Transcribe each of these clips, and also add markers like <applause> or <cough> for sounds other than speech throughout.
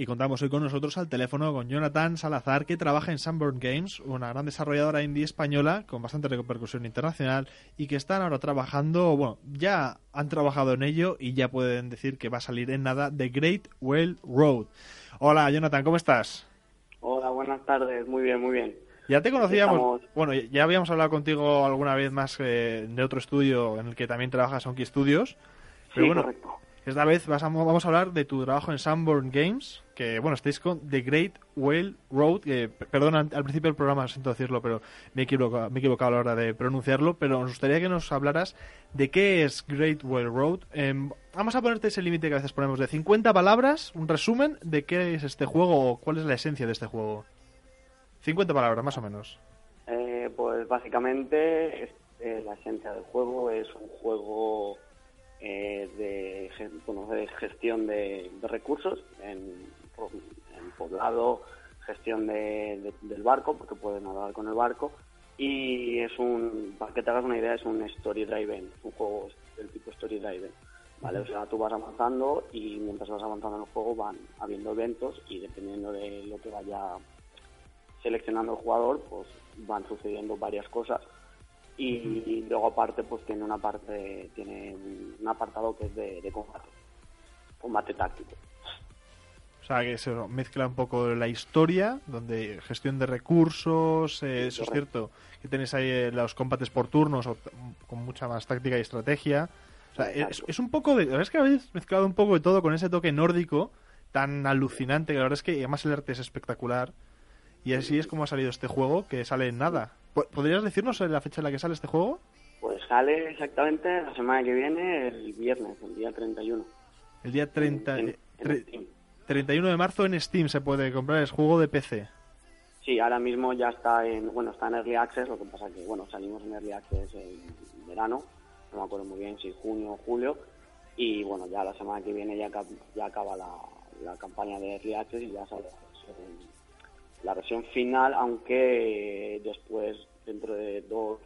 Y contamos hoy con nosotros al teléfono con Jonathan Salazar, que trabaja en Sunburn Games, una gran desarrolladora indie española con bastante repercusión internacional y que están ahora trabajando, bueno, ya han trabajado en ello y ya pueden decir que va a salir en nada The Great Well Road. Hola Jonathan, ¿cómo estás? Hola, buenas tardes. Muy bien, muy bien. Ya te conocíamos, Estamos- bueno, ya habíamos hablado contigo alguna vez más eh, de otro estudio en el que también trabajas, Onky Studios, pero sí, bueno, correcto. Esta vez vas a- vamos a hablar de tu trabajo en Sunburn Games, que bueno, estáis con The Great Whale Road, que perdón, al principio del programa siento decirlo, pero me he, equivocado, me he equivocado a la hora de pronunciarlo, pero nos gustaría que nos hablaras de qué es Great Whale Road. Em, vamos a ponerte ese límite que a veces ponemos de 50 palabras, un resumen de qué es este juego o cuál es la esencia de este juego. 50 palabras, más o menos. Eh, pues básicamente eh, la esencia del juego es un juego eh, de, bueno, de gestión de, recursos en, po- en poblado, gestión de- de- del barco, porque puedes nadar con el barco. Y es un, para que te hagas una idea, es un story driven, un juego del tipo story driven. ¿vale? O sea, tú vas avanzando y mientras vas avanzando en el juego van habiendo eventos y dependiendo de lo que vaya seleccionando el jugador, pues van sucediendo varias cosas. Y, luego aparte, pues tiene una parte, tiene un apartado que es de, de combate, combate táctico. O sea, que se mezcla un poco la historia, donde gestión de recursos, eh, eso es cierto, que tenéis ahí eh, los combates por turnos o con mucha más táctica y estrategia. O sea, es, Exacto. es un poco de... La verdad es que habéis mezclado un poco de todo con ese toque nórdico tan alucinante, que la verdad es que además el arte es espectacular. Y así es como ha salido este juego, que sale en nada. Po- ¿Podrías decirnos la fecha en la que sale este juego? Pues sale exactamente la semana que viene, el viernes, el día 31. El día 30, En- eh, en tre- Steam. 31 de marzo en Steam se puede comprar, es juego de PC. Sí, ahora mismo ya está en, bueno, está en Early Access, lo que pasa que, bueno, salimos en Early Access en verano, no me acuerdo muy bien si junio o julio, y bueno, ya la semana que viene ya, ya acaba la, la campaña de Early Access y ya sale la versión, final, aunque después, dentro de dos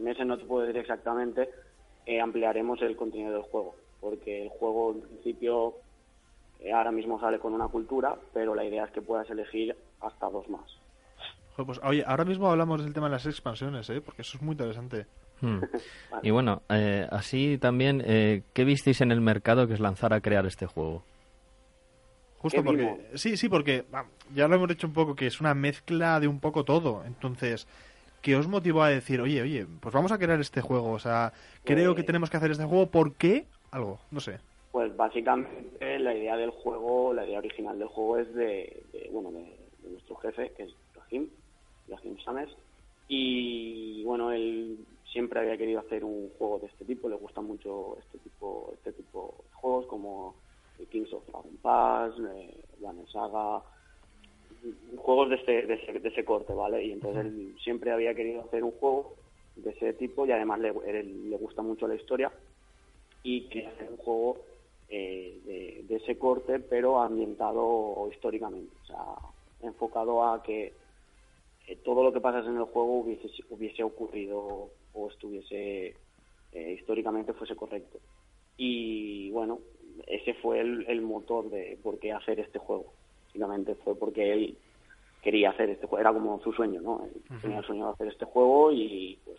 meses, no te puedo decir exactamente, eh, ampliaremos el contenido del juego, porque el juego en principio eh, ahora mismo sale con una cultura, pero la idea es que puedas elegir hasta dos más. Joder, pues, oye, ahora mismo hablamos del tema de las expansiones, ¿eh? porque eso es muy interesante. Hmm. <laughs> Y bueno, eh, así también, eh, ¿qué visteis en el mercado que os lanzara a crear este juego? Justo ¿Qué porque... vimos? Sí, sí, porque ya lo hemos dicho un poco, que es una mezcla de un poco todo. Entonces, ¿qué os motivó a decir, oye, oye, pues vamos a crear este juego? O sea, creo que Pues- tenemos que hacer este juego, ¿por qué? Algo, no sé. Pues básicamente la idea del juego, la idea original del juego es de, de, bueno, de, de nuestro jefe, que es Joachim, Joachim Sames, y bueno, él siempre había querido hacer un juego de este tipo, le gusta mucho este tipo, este tipo de juegos como Kings of Dragon Pass, eh, Saga, juegos de, este, de, ese, de ese corte, ¿vale? Y entonces él siempre había querido hacer un juego de ese tipo y además le, él- le gusta mucho la historia y quería hacer un juego eh, de, de ese corte, pero ambientado históricamente, o sea, enfocado a que eh, todo lo que pasa en el juego hubiese, hubiese ocurrido o estuviese eh, históricamente fuese correcto. Y bueno, ese fue el, el motor de por qué hacer este juego. Básicamente fue porque él quería hacer este juego, era como su sueño, ¿no? Él tenía el sueño de hacer este juego y pues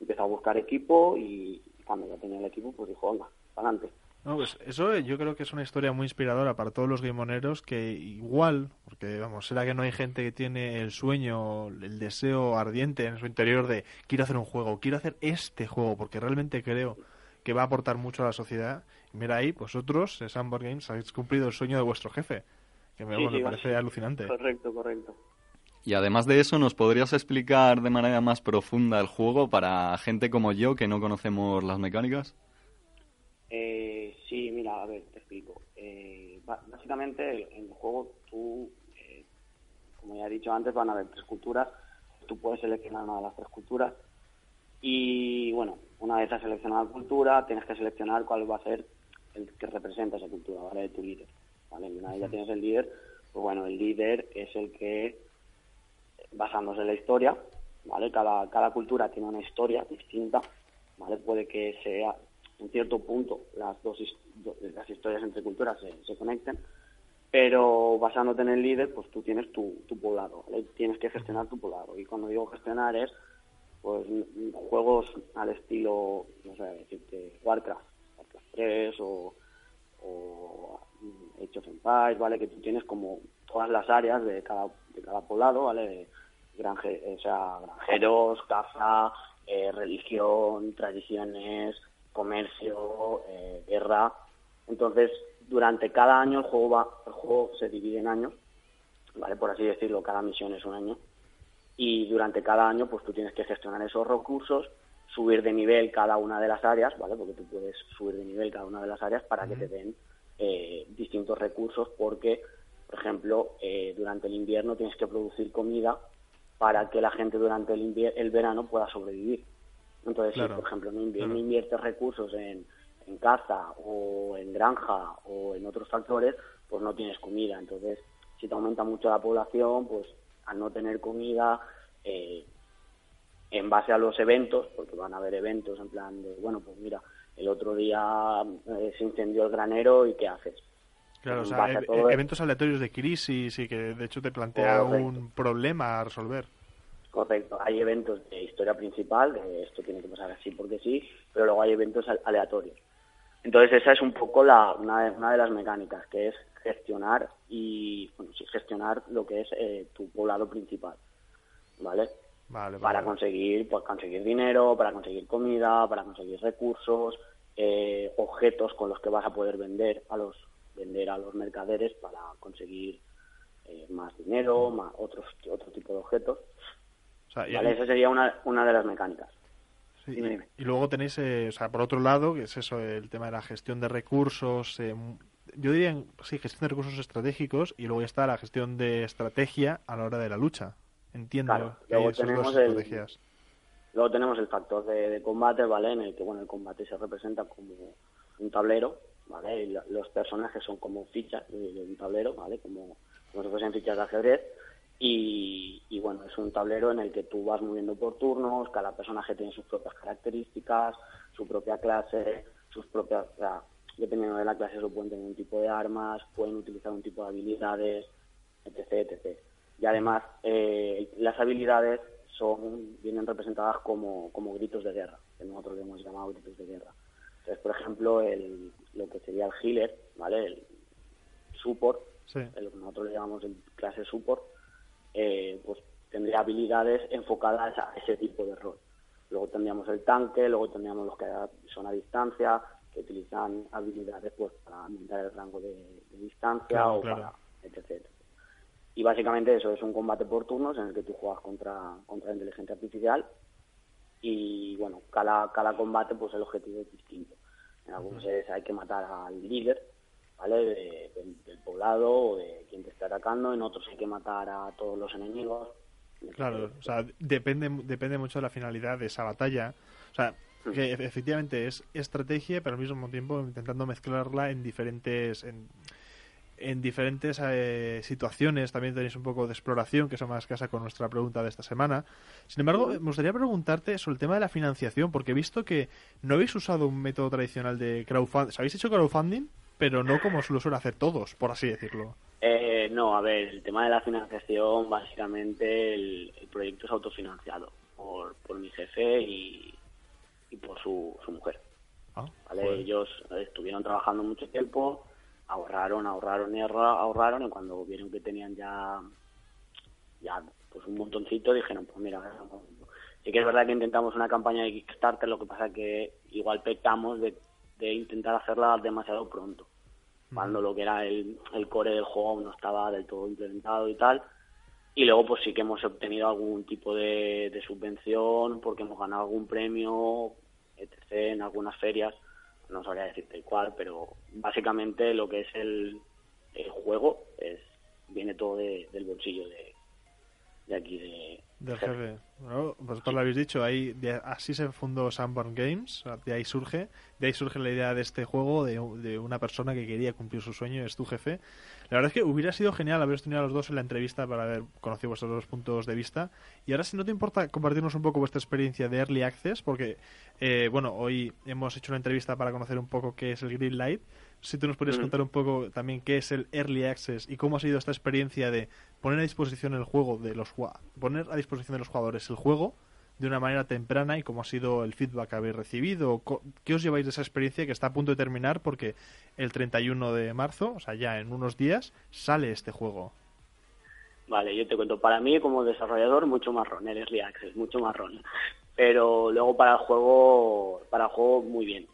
empezó a buscar equipo y cuando ya tenía el equipo pues dijo, venga, adelante. No, pues eso eh, yo creo que es una historia muy inspiradora para todos los gamoneros que igual, Porque, vamos, será que no hay gente que tiene el sueño, el deseo ardiente en su interior de quiero hacer un juego, quiero hacer este juego, porque realmente creo que va a aportar mucho a la sociedad. Y mira ahí, vosotros, Sandbox Games, habéis cumplido el sueño de vuestro jefe. Que me, Sí, bueno, sí, parece sí. alucinante. Correcto, correcto. Y además de eso, ¿nos podrías explicar de manera más profunda el juego para gente como yo que no conocemos las mecánicas? Eh, sí, mira, a ver, te explico. Eh, básicamente, en el juego tú, eh, como ya he dicho antes, van a haber tres culturas. Tú puedes seleccionar una de las tres culturas. Y bueno, una vez has seleccionado la cultura, tienes que seleccionar cuál va a ser el que representa esa cultura, ¿vale? De tu líder. ¿vale? Y una vez ya tienes el líder, pues bueno, el líder es el que, basándose en la historia, ¿vale? Cada, cada cultura tiene una historia distinta, ¿vale? Puede que sea, en cierto punto, las dos las historias entre culturas se, se conecten, pero basándote en el líder, pues tú tienes tu, tu poblado, ¿vale? Tienes que gestionar tu poblado. Y cuando digo gestionar es, pues, juegos al estilo, no sé, decirte, Warcraft, Warcraft 3 o, o mm, Age of ¿vale? Que tú tienes como todas las áreas de cada, de cada poblado, ¿vale? Granje, sea, granjeros, caza, eh, religión, tradiciones, comercio, eh, guerra. Entonces, durante cada año el juego va, el juego se divide en años, ¿vale? Por así decirlo, cada misión es un año. Y durante cada año, pues tú tienes que gestionar esos recursos, subir de nivel cada una de las áreas, ¿vale? Porque tú puedes subir de nivel cada una de las áreas para que te den eh, distintos recursos, porque, por ejemplo, eh, durante el invierno tienes que producir comida para que la gente durante el, el verano pueda sobrevivir. Entonces, Claro, si por ejemplo no, claro. no inviertes recursos en, en caza o en granja o en otros factores, pues no tienes comida. Entonces, si te aumenta mucho la población, pues al no tener comida, eh, en base a los eventos, porque van a haber eventos en plan de, bueno, pues mira, el otro día eh, se incendió el granero y ¿qué haces? Claro, o sea, todo- eventos aleatorios de crisis y que de hecho te plantea Correcto. un problema a resolver. Correcto, hay eventos de historia principal, de esto tiene que pasar así porque sí, pero luego hay eventos al- aleatorios. Entonces esa es un poco la, una, de, una de las mecánicas, que es gestionar y bueno, sí, gestionar lo que es eh, tu poblado principal, ¿vale? Vale, Para vale. conseguir, pues conseguir dinero, para conseguir comida, para conseguir recursos, eh, objetos con los que vas a poder vender a los vender a los mercaderes para conseguir eh, más dinero, más otros otro tipo de objetos. O sea, y- ¿Vale? Esa sería una, una de las mecánicas. Sí, Dime, y- dime. Y luego tenéis, eh, o sea, por otro lado, que es eso, el tema de la gestión de recursos. Yo diría, sí, gestión de recursos estratégicos y luego ya está la gestión de estrategia a la hora de la lucha. Entiendo Claro, que hay luego esas tenemos dos el- estrategias. Luego tenemos el factor de, de combate, ¿vale? En el que, bueno, el combate se representa como un tablero, ¿vale? Y lo- los personajes son como fichas de, de un tablero, ¿vale? Como, como si fuesen fichas de ajedrez. Y, y, bueno, es un tablero en el que tú vas moviendo por turnos, cada personaje tiene sus propias características, su propia clase, sus propias... O sea, dependiendo de la clase, eso pueden tener un tipo de armas, pueden utilizar un tipo de habilidades, etc. etc. Y además, eh, las habilidades son vienen representadas como, como gritos de guerra, que nosotros le hemos llamado gritos de guerra. Entonces, por ejemplo, el, lo que sería el healer, ¿vale? El support, Sí. lo que nosotros le llamamos el clase support, eh, pues tendría habilidades enfocadas a ese tipo de rol. Luego tendríamos el tanque, luego tendríamos los que son a distancia, que utilizan habilidades pues para aumentar el rango de, de distancia Claro, o claro. para etc. Y básicamente eso es un combate por turnos en el que tú juegas contra, contra la inteligencia artificial y bueno, cada, cada combate pues el objetivo es distinto. En algunos es hay que matar al líder, ¿vale? De- del- del poblado o de quien te está atacando, en otros hay que matar a todos los enemigos. Claro, o sea, depende, depende mucho de la finalidad de esa batalla. O sea, que efe- efectivamente es estrategia, pero al mismo tiempo intentando mezclarla en diferentes en, en diferentes eh, situaciones. También tenéis un poco de exploración, que eso más casa con nuestra pregunta de esta semana. Sin embargo, me gustaría preguntarte sobre el tema de la financiación, porque he visto que no habéis usado un método tradicional de crowdfunding. Habéis hecho crowdfunding, pero no como lo suelen hacer todos, por así decirlo. Eh, no, a ver, el tema de la financiación, básicamente el, el proyecto es autofinanciado por, por mi jefe y, y por su, su mujer. Ah, ¿vale? joder. Ellos estuvieron trabajando mucho tiempo ahorraron, ahorraron y ahorra- ahorraron y cuando vieron que tenían ya ya pues un montoncito dijeron pues mira sí que es verdad que intentamos una campaña de Kickstarter lo que pasa que igual pecamos de, de intentar hacerla demasiado pronto cuando lo que era el, el core del juego aún no estaba del todo implementado y tal y luego pues sí que hemos obtenido algún tipo de, de subvención porque hemos ganado algún premio etc en algunas ferias no sabría decirte cuál pero básicamente lo que es el, el juego es viene todo de- del bolsillo de, de aquí de Del jefe. Bueno, vosotros lo habéis dicho, ahí, de- así se fundó Sunburn Games, de ahí surge, de ahí surge la idea de este juego, de, de una persona que quería cumplir su sueño, es tu jefe. La verdad es que hubiera sido genial haberos tenido a los dos en la entrevista para haber conocido vuestros dos puntos de vista. Y ahora, si no te importa, compartirnos un poco vuestra experiencia de Early Access, porque, eh, bueno, hoy hemos hecho una entrevista para conocer un poco qué es el Green Light. Si tú nos podrías Mm. contar un poco también qué es el Early Access y cómo ha sido esta experiencia de poner a disposición el juego de los poner a disposición de los jugadores el juego de una manera temprana y cómo ha sido el feedback que habéis recibido, qué os lleváis de esa experiencia que está a punto de terminar porque el 31 de marzo, o sea, ya en unos días, sale este juego. Vale, yo te cuento, para mí como desarrollador mucho marrón, el Early Access, mucho marrón. Pero luego para el juego, para el juego muy bien,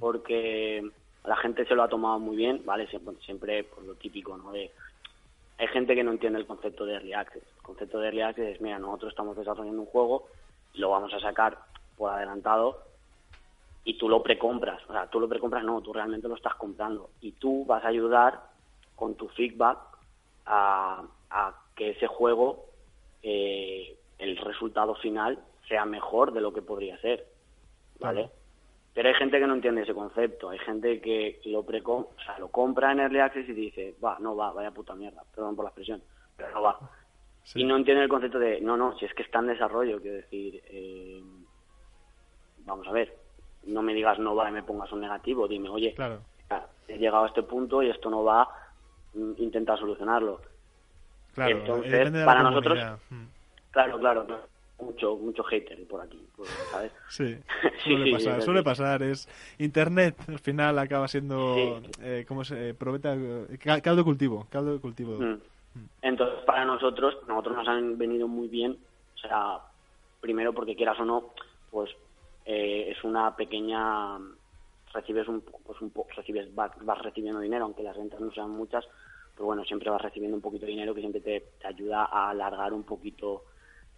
porque la gente se lo ha tomado muy bien, ¿vale? Siempre, por lo típico, ¿no? De, hay gente que no entiende el concepto de Early Access. El concepto de Early Access es, mira, nosotros estamos desarrollando un juego, lo vamos a sacar por adelantado y tú lo precompras. O sea, tú lo precompras, no, tú realmente lo estás comprando. Y tú vas a ayudar con tu feedback a, a que ese juego, eh, el resultado final, sea mejor de lo que podría ser. ¿Vale? Pero hay gente que no entiende ese concepto. Hay gente que lo, precom o sea, lo compra en Early Access y dice, va, no va, vaya puta mierda, perdón por la expresión, pero no va. Y no entiende el concepto de, no, no, si es que está en desarrollo, quiero decir, eh, vamos a ver, no me digas no va y me pongas un negativo, dime, oye, Claro. he llegado a este punto y esto no va, mm, intenta solucionarlo. Claro, Entonces, de para nosotros. Mm. claro, claro, claro, mucho, mucho hater por aquí, pues, ¿sabes? <laughs> <laughs> Sí, suele sí, pasar, suele pasar. Es internet al final acaba siendo, eh, ¿cómo se eh, proveta? Cal- caldo de cultivo, caldo de cultivo. Mm. Entonces, para nosotros, nosotros nos han venido muy bien, o sea, primero porque quieras o no, pues eh, es una pequeña, recibes un, pues un po- recibes, vas, vas recibiendo dinero, aunque las rentas no sean muchas, pero bueno, siempre vas recibiendo un poquito de dinero que siempre te, te ayuda a alargar un poquito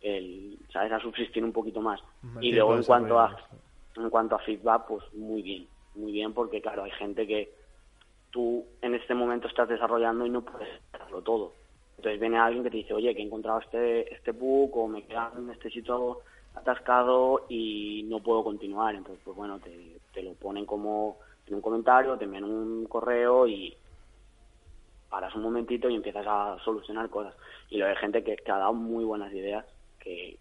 el, sabes, a subsistir un poquito más. Y luego de en cuanto a, en cuanto a feedback, pues muy bien, muy bien porque claro, hay gente que tú en este momento estás desarrollando y no puedes hacerlo todo. Entonces viene alguien que te dice, oye, que he encontrado este, este bug o me queda en este sitio atascado y no puedo continuar. Entonces, pues bueno, te, te lo ponen como en un comentario, te envían un correo y paras un momentito y empiezas a solucionar cosas. Y luego hay gente que, que ha dado muy buenas ideas, que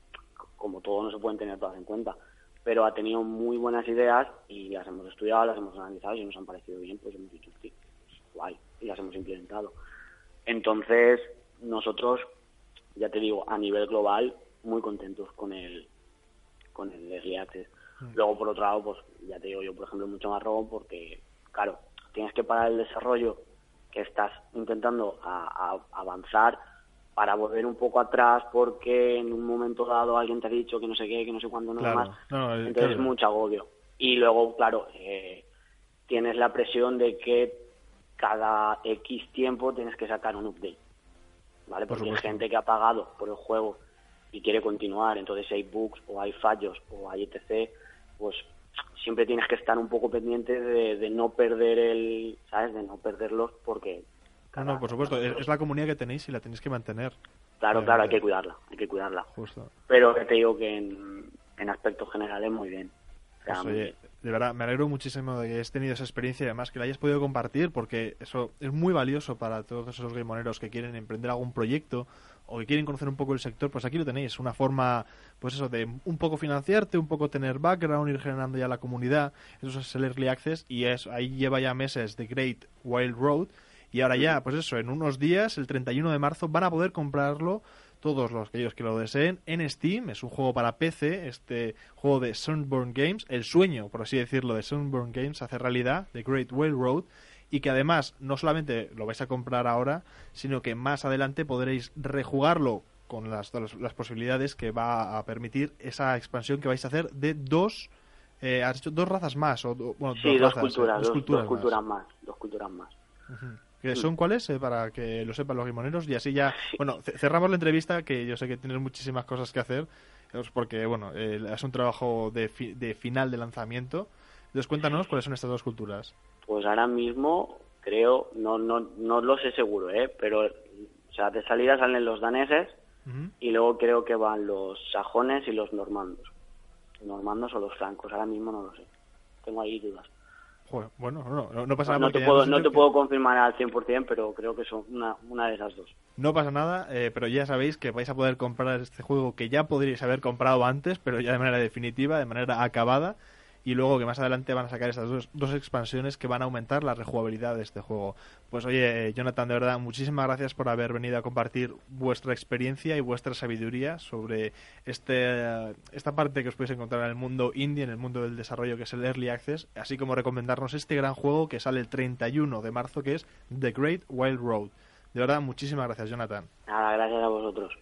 como todo no se pueden tener todas en cuenta, pero ha tenido muy buenas ideas y las hemos estudiado, las hemos analizado y si nos han parecido bien, pues hemos dicho, sí, pues, guay, y las hemos implementado. Entonces, nosotros, ya te digo, a nivel global, muy contentos con el, con el Early Access. Luego, por otro lado, pues ya te digo yo, por ejemplo, mucho marrón porque, claro, tienes que parar el desarrollo que estás intentando a- a- avanzar para volver un poco atrás porque en un momento dado alguien te ha dicho que no sé qué, que no sé cuándo, no Claro. más. No, eh, Entonces claro. es mucho agobio. Y luego, claro, eh, tienes la presión de que cada X tiempo tienes que sacar un update. ¿Vale? Por Porque hay gente que ha pagado por el juego y quiere continuar, entonces si hay bugs o hay fallos o hay etc., pues siempre tienes que estar un poco pendiente de, de no perder el, ¿sabes? De no perderlos porque... No, no, por supuesto, es, es la comunidad que tenéis y la tenéis que mantener. Claro, Eh, claro, hay que cuidarla, hay que cuidarla. Justo. Pero te digo que en, en aspectos generales muy bien. Pues, oye, bien. de verdad, me alegro muchísimo de que hayas tenido esa experiencia y además que la hayas podido compartir porque eso es muy valioso para todos esos gamoneros que quieren emprender algún proyecto o que quieren conocer un poco el sector, pues aquí lo tenéis, una forma, pues eso, de un poco financiarte, un poco tener background, ir generando ya la comunidad, eso es el Early Access y es, ahí lleva ya meses The Great Wild Road y ahora ya, pues eso, en unos días, el 31 de marzo, van a poder comprarlo todos los aquellos que lo deseen en Steam. Es un juego para PC, este juego de Sunburn Games, el sueño, por así decirlo, de Sunburn Games hace realidad, The Great Whale Road. y que además no solamente lo vais a comprar ahora, sino que más adelante podréis rejugarlo con las, las, las posibilidades que va a permitir esa expansión que vais a hacer de dos, eh, has dicho dos razas más, o bueno, Sí, dos, dos, razas, culturas, dos, culturas dos culturas más. Dos culturas más. ¿Que ¿Son cuáles? eh, para que lo sepan los gimoneros y así ya... Bueno, ce- cerramos la entrevista, que yo sé que tienes muchísimas cosas que hacer, es porque, bueno, eh, es un trabajo de, fi- de final de lanzamiento. Entonces, cuéntanos cuáles son estas dos culturas. Pues ahora mismo creo, no, no, no lo sé seguro, ¿eh? Pero, o sea, de salida salen los daneses y luego creo que van los sajones y los normandos. Normandos o los francos, ahora mismo no lo sé. Tengo ahí dudas. Joder, bueno, no, no, no pasa nada. No te, ya puedo, hemos no dicho te que- puedo confirmar al 100%, pero creo que son una, una de esas dos. No pasa nada, eh, pero ya sabéis que vais a poder comprar este juego que ya podríais haber comprado antes, pero ya de manera definitiva, de manera acabada, y luego que más adelante van a sacar estas dos, dos expansiones que van a aumentar la rejugabilidad de este juego. Pues oye, eh, Jonathan, de verdad, muchísimas gracias por haber venido a compartir vuestra experiencia y vuestra sabiduría sobre este, eh, esta parte que os podéis encontrar en el mundo indie, en el mundo del desarrollo que es el Early Access, así como recomendarnos este gran juego que sale el 31 de marzo, que es The Great Wild Road. De verdad, muchísimas gracias, Jonathan. Nada, gracias a vosotros.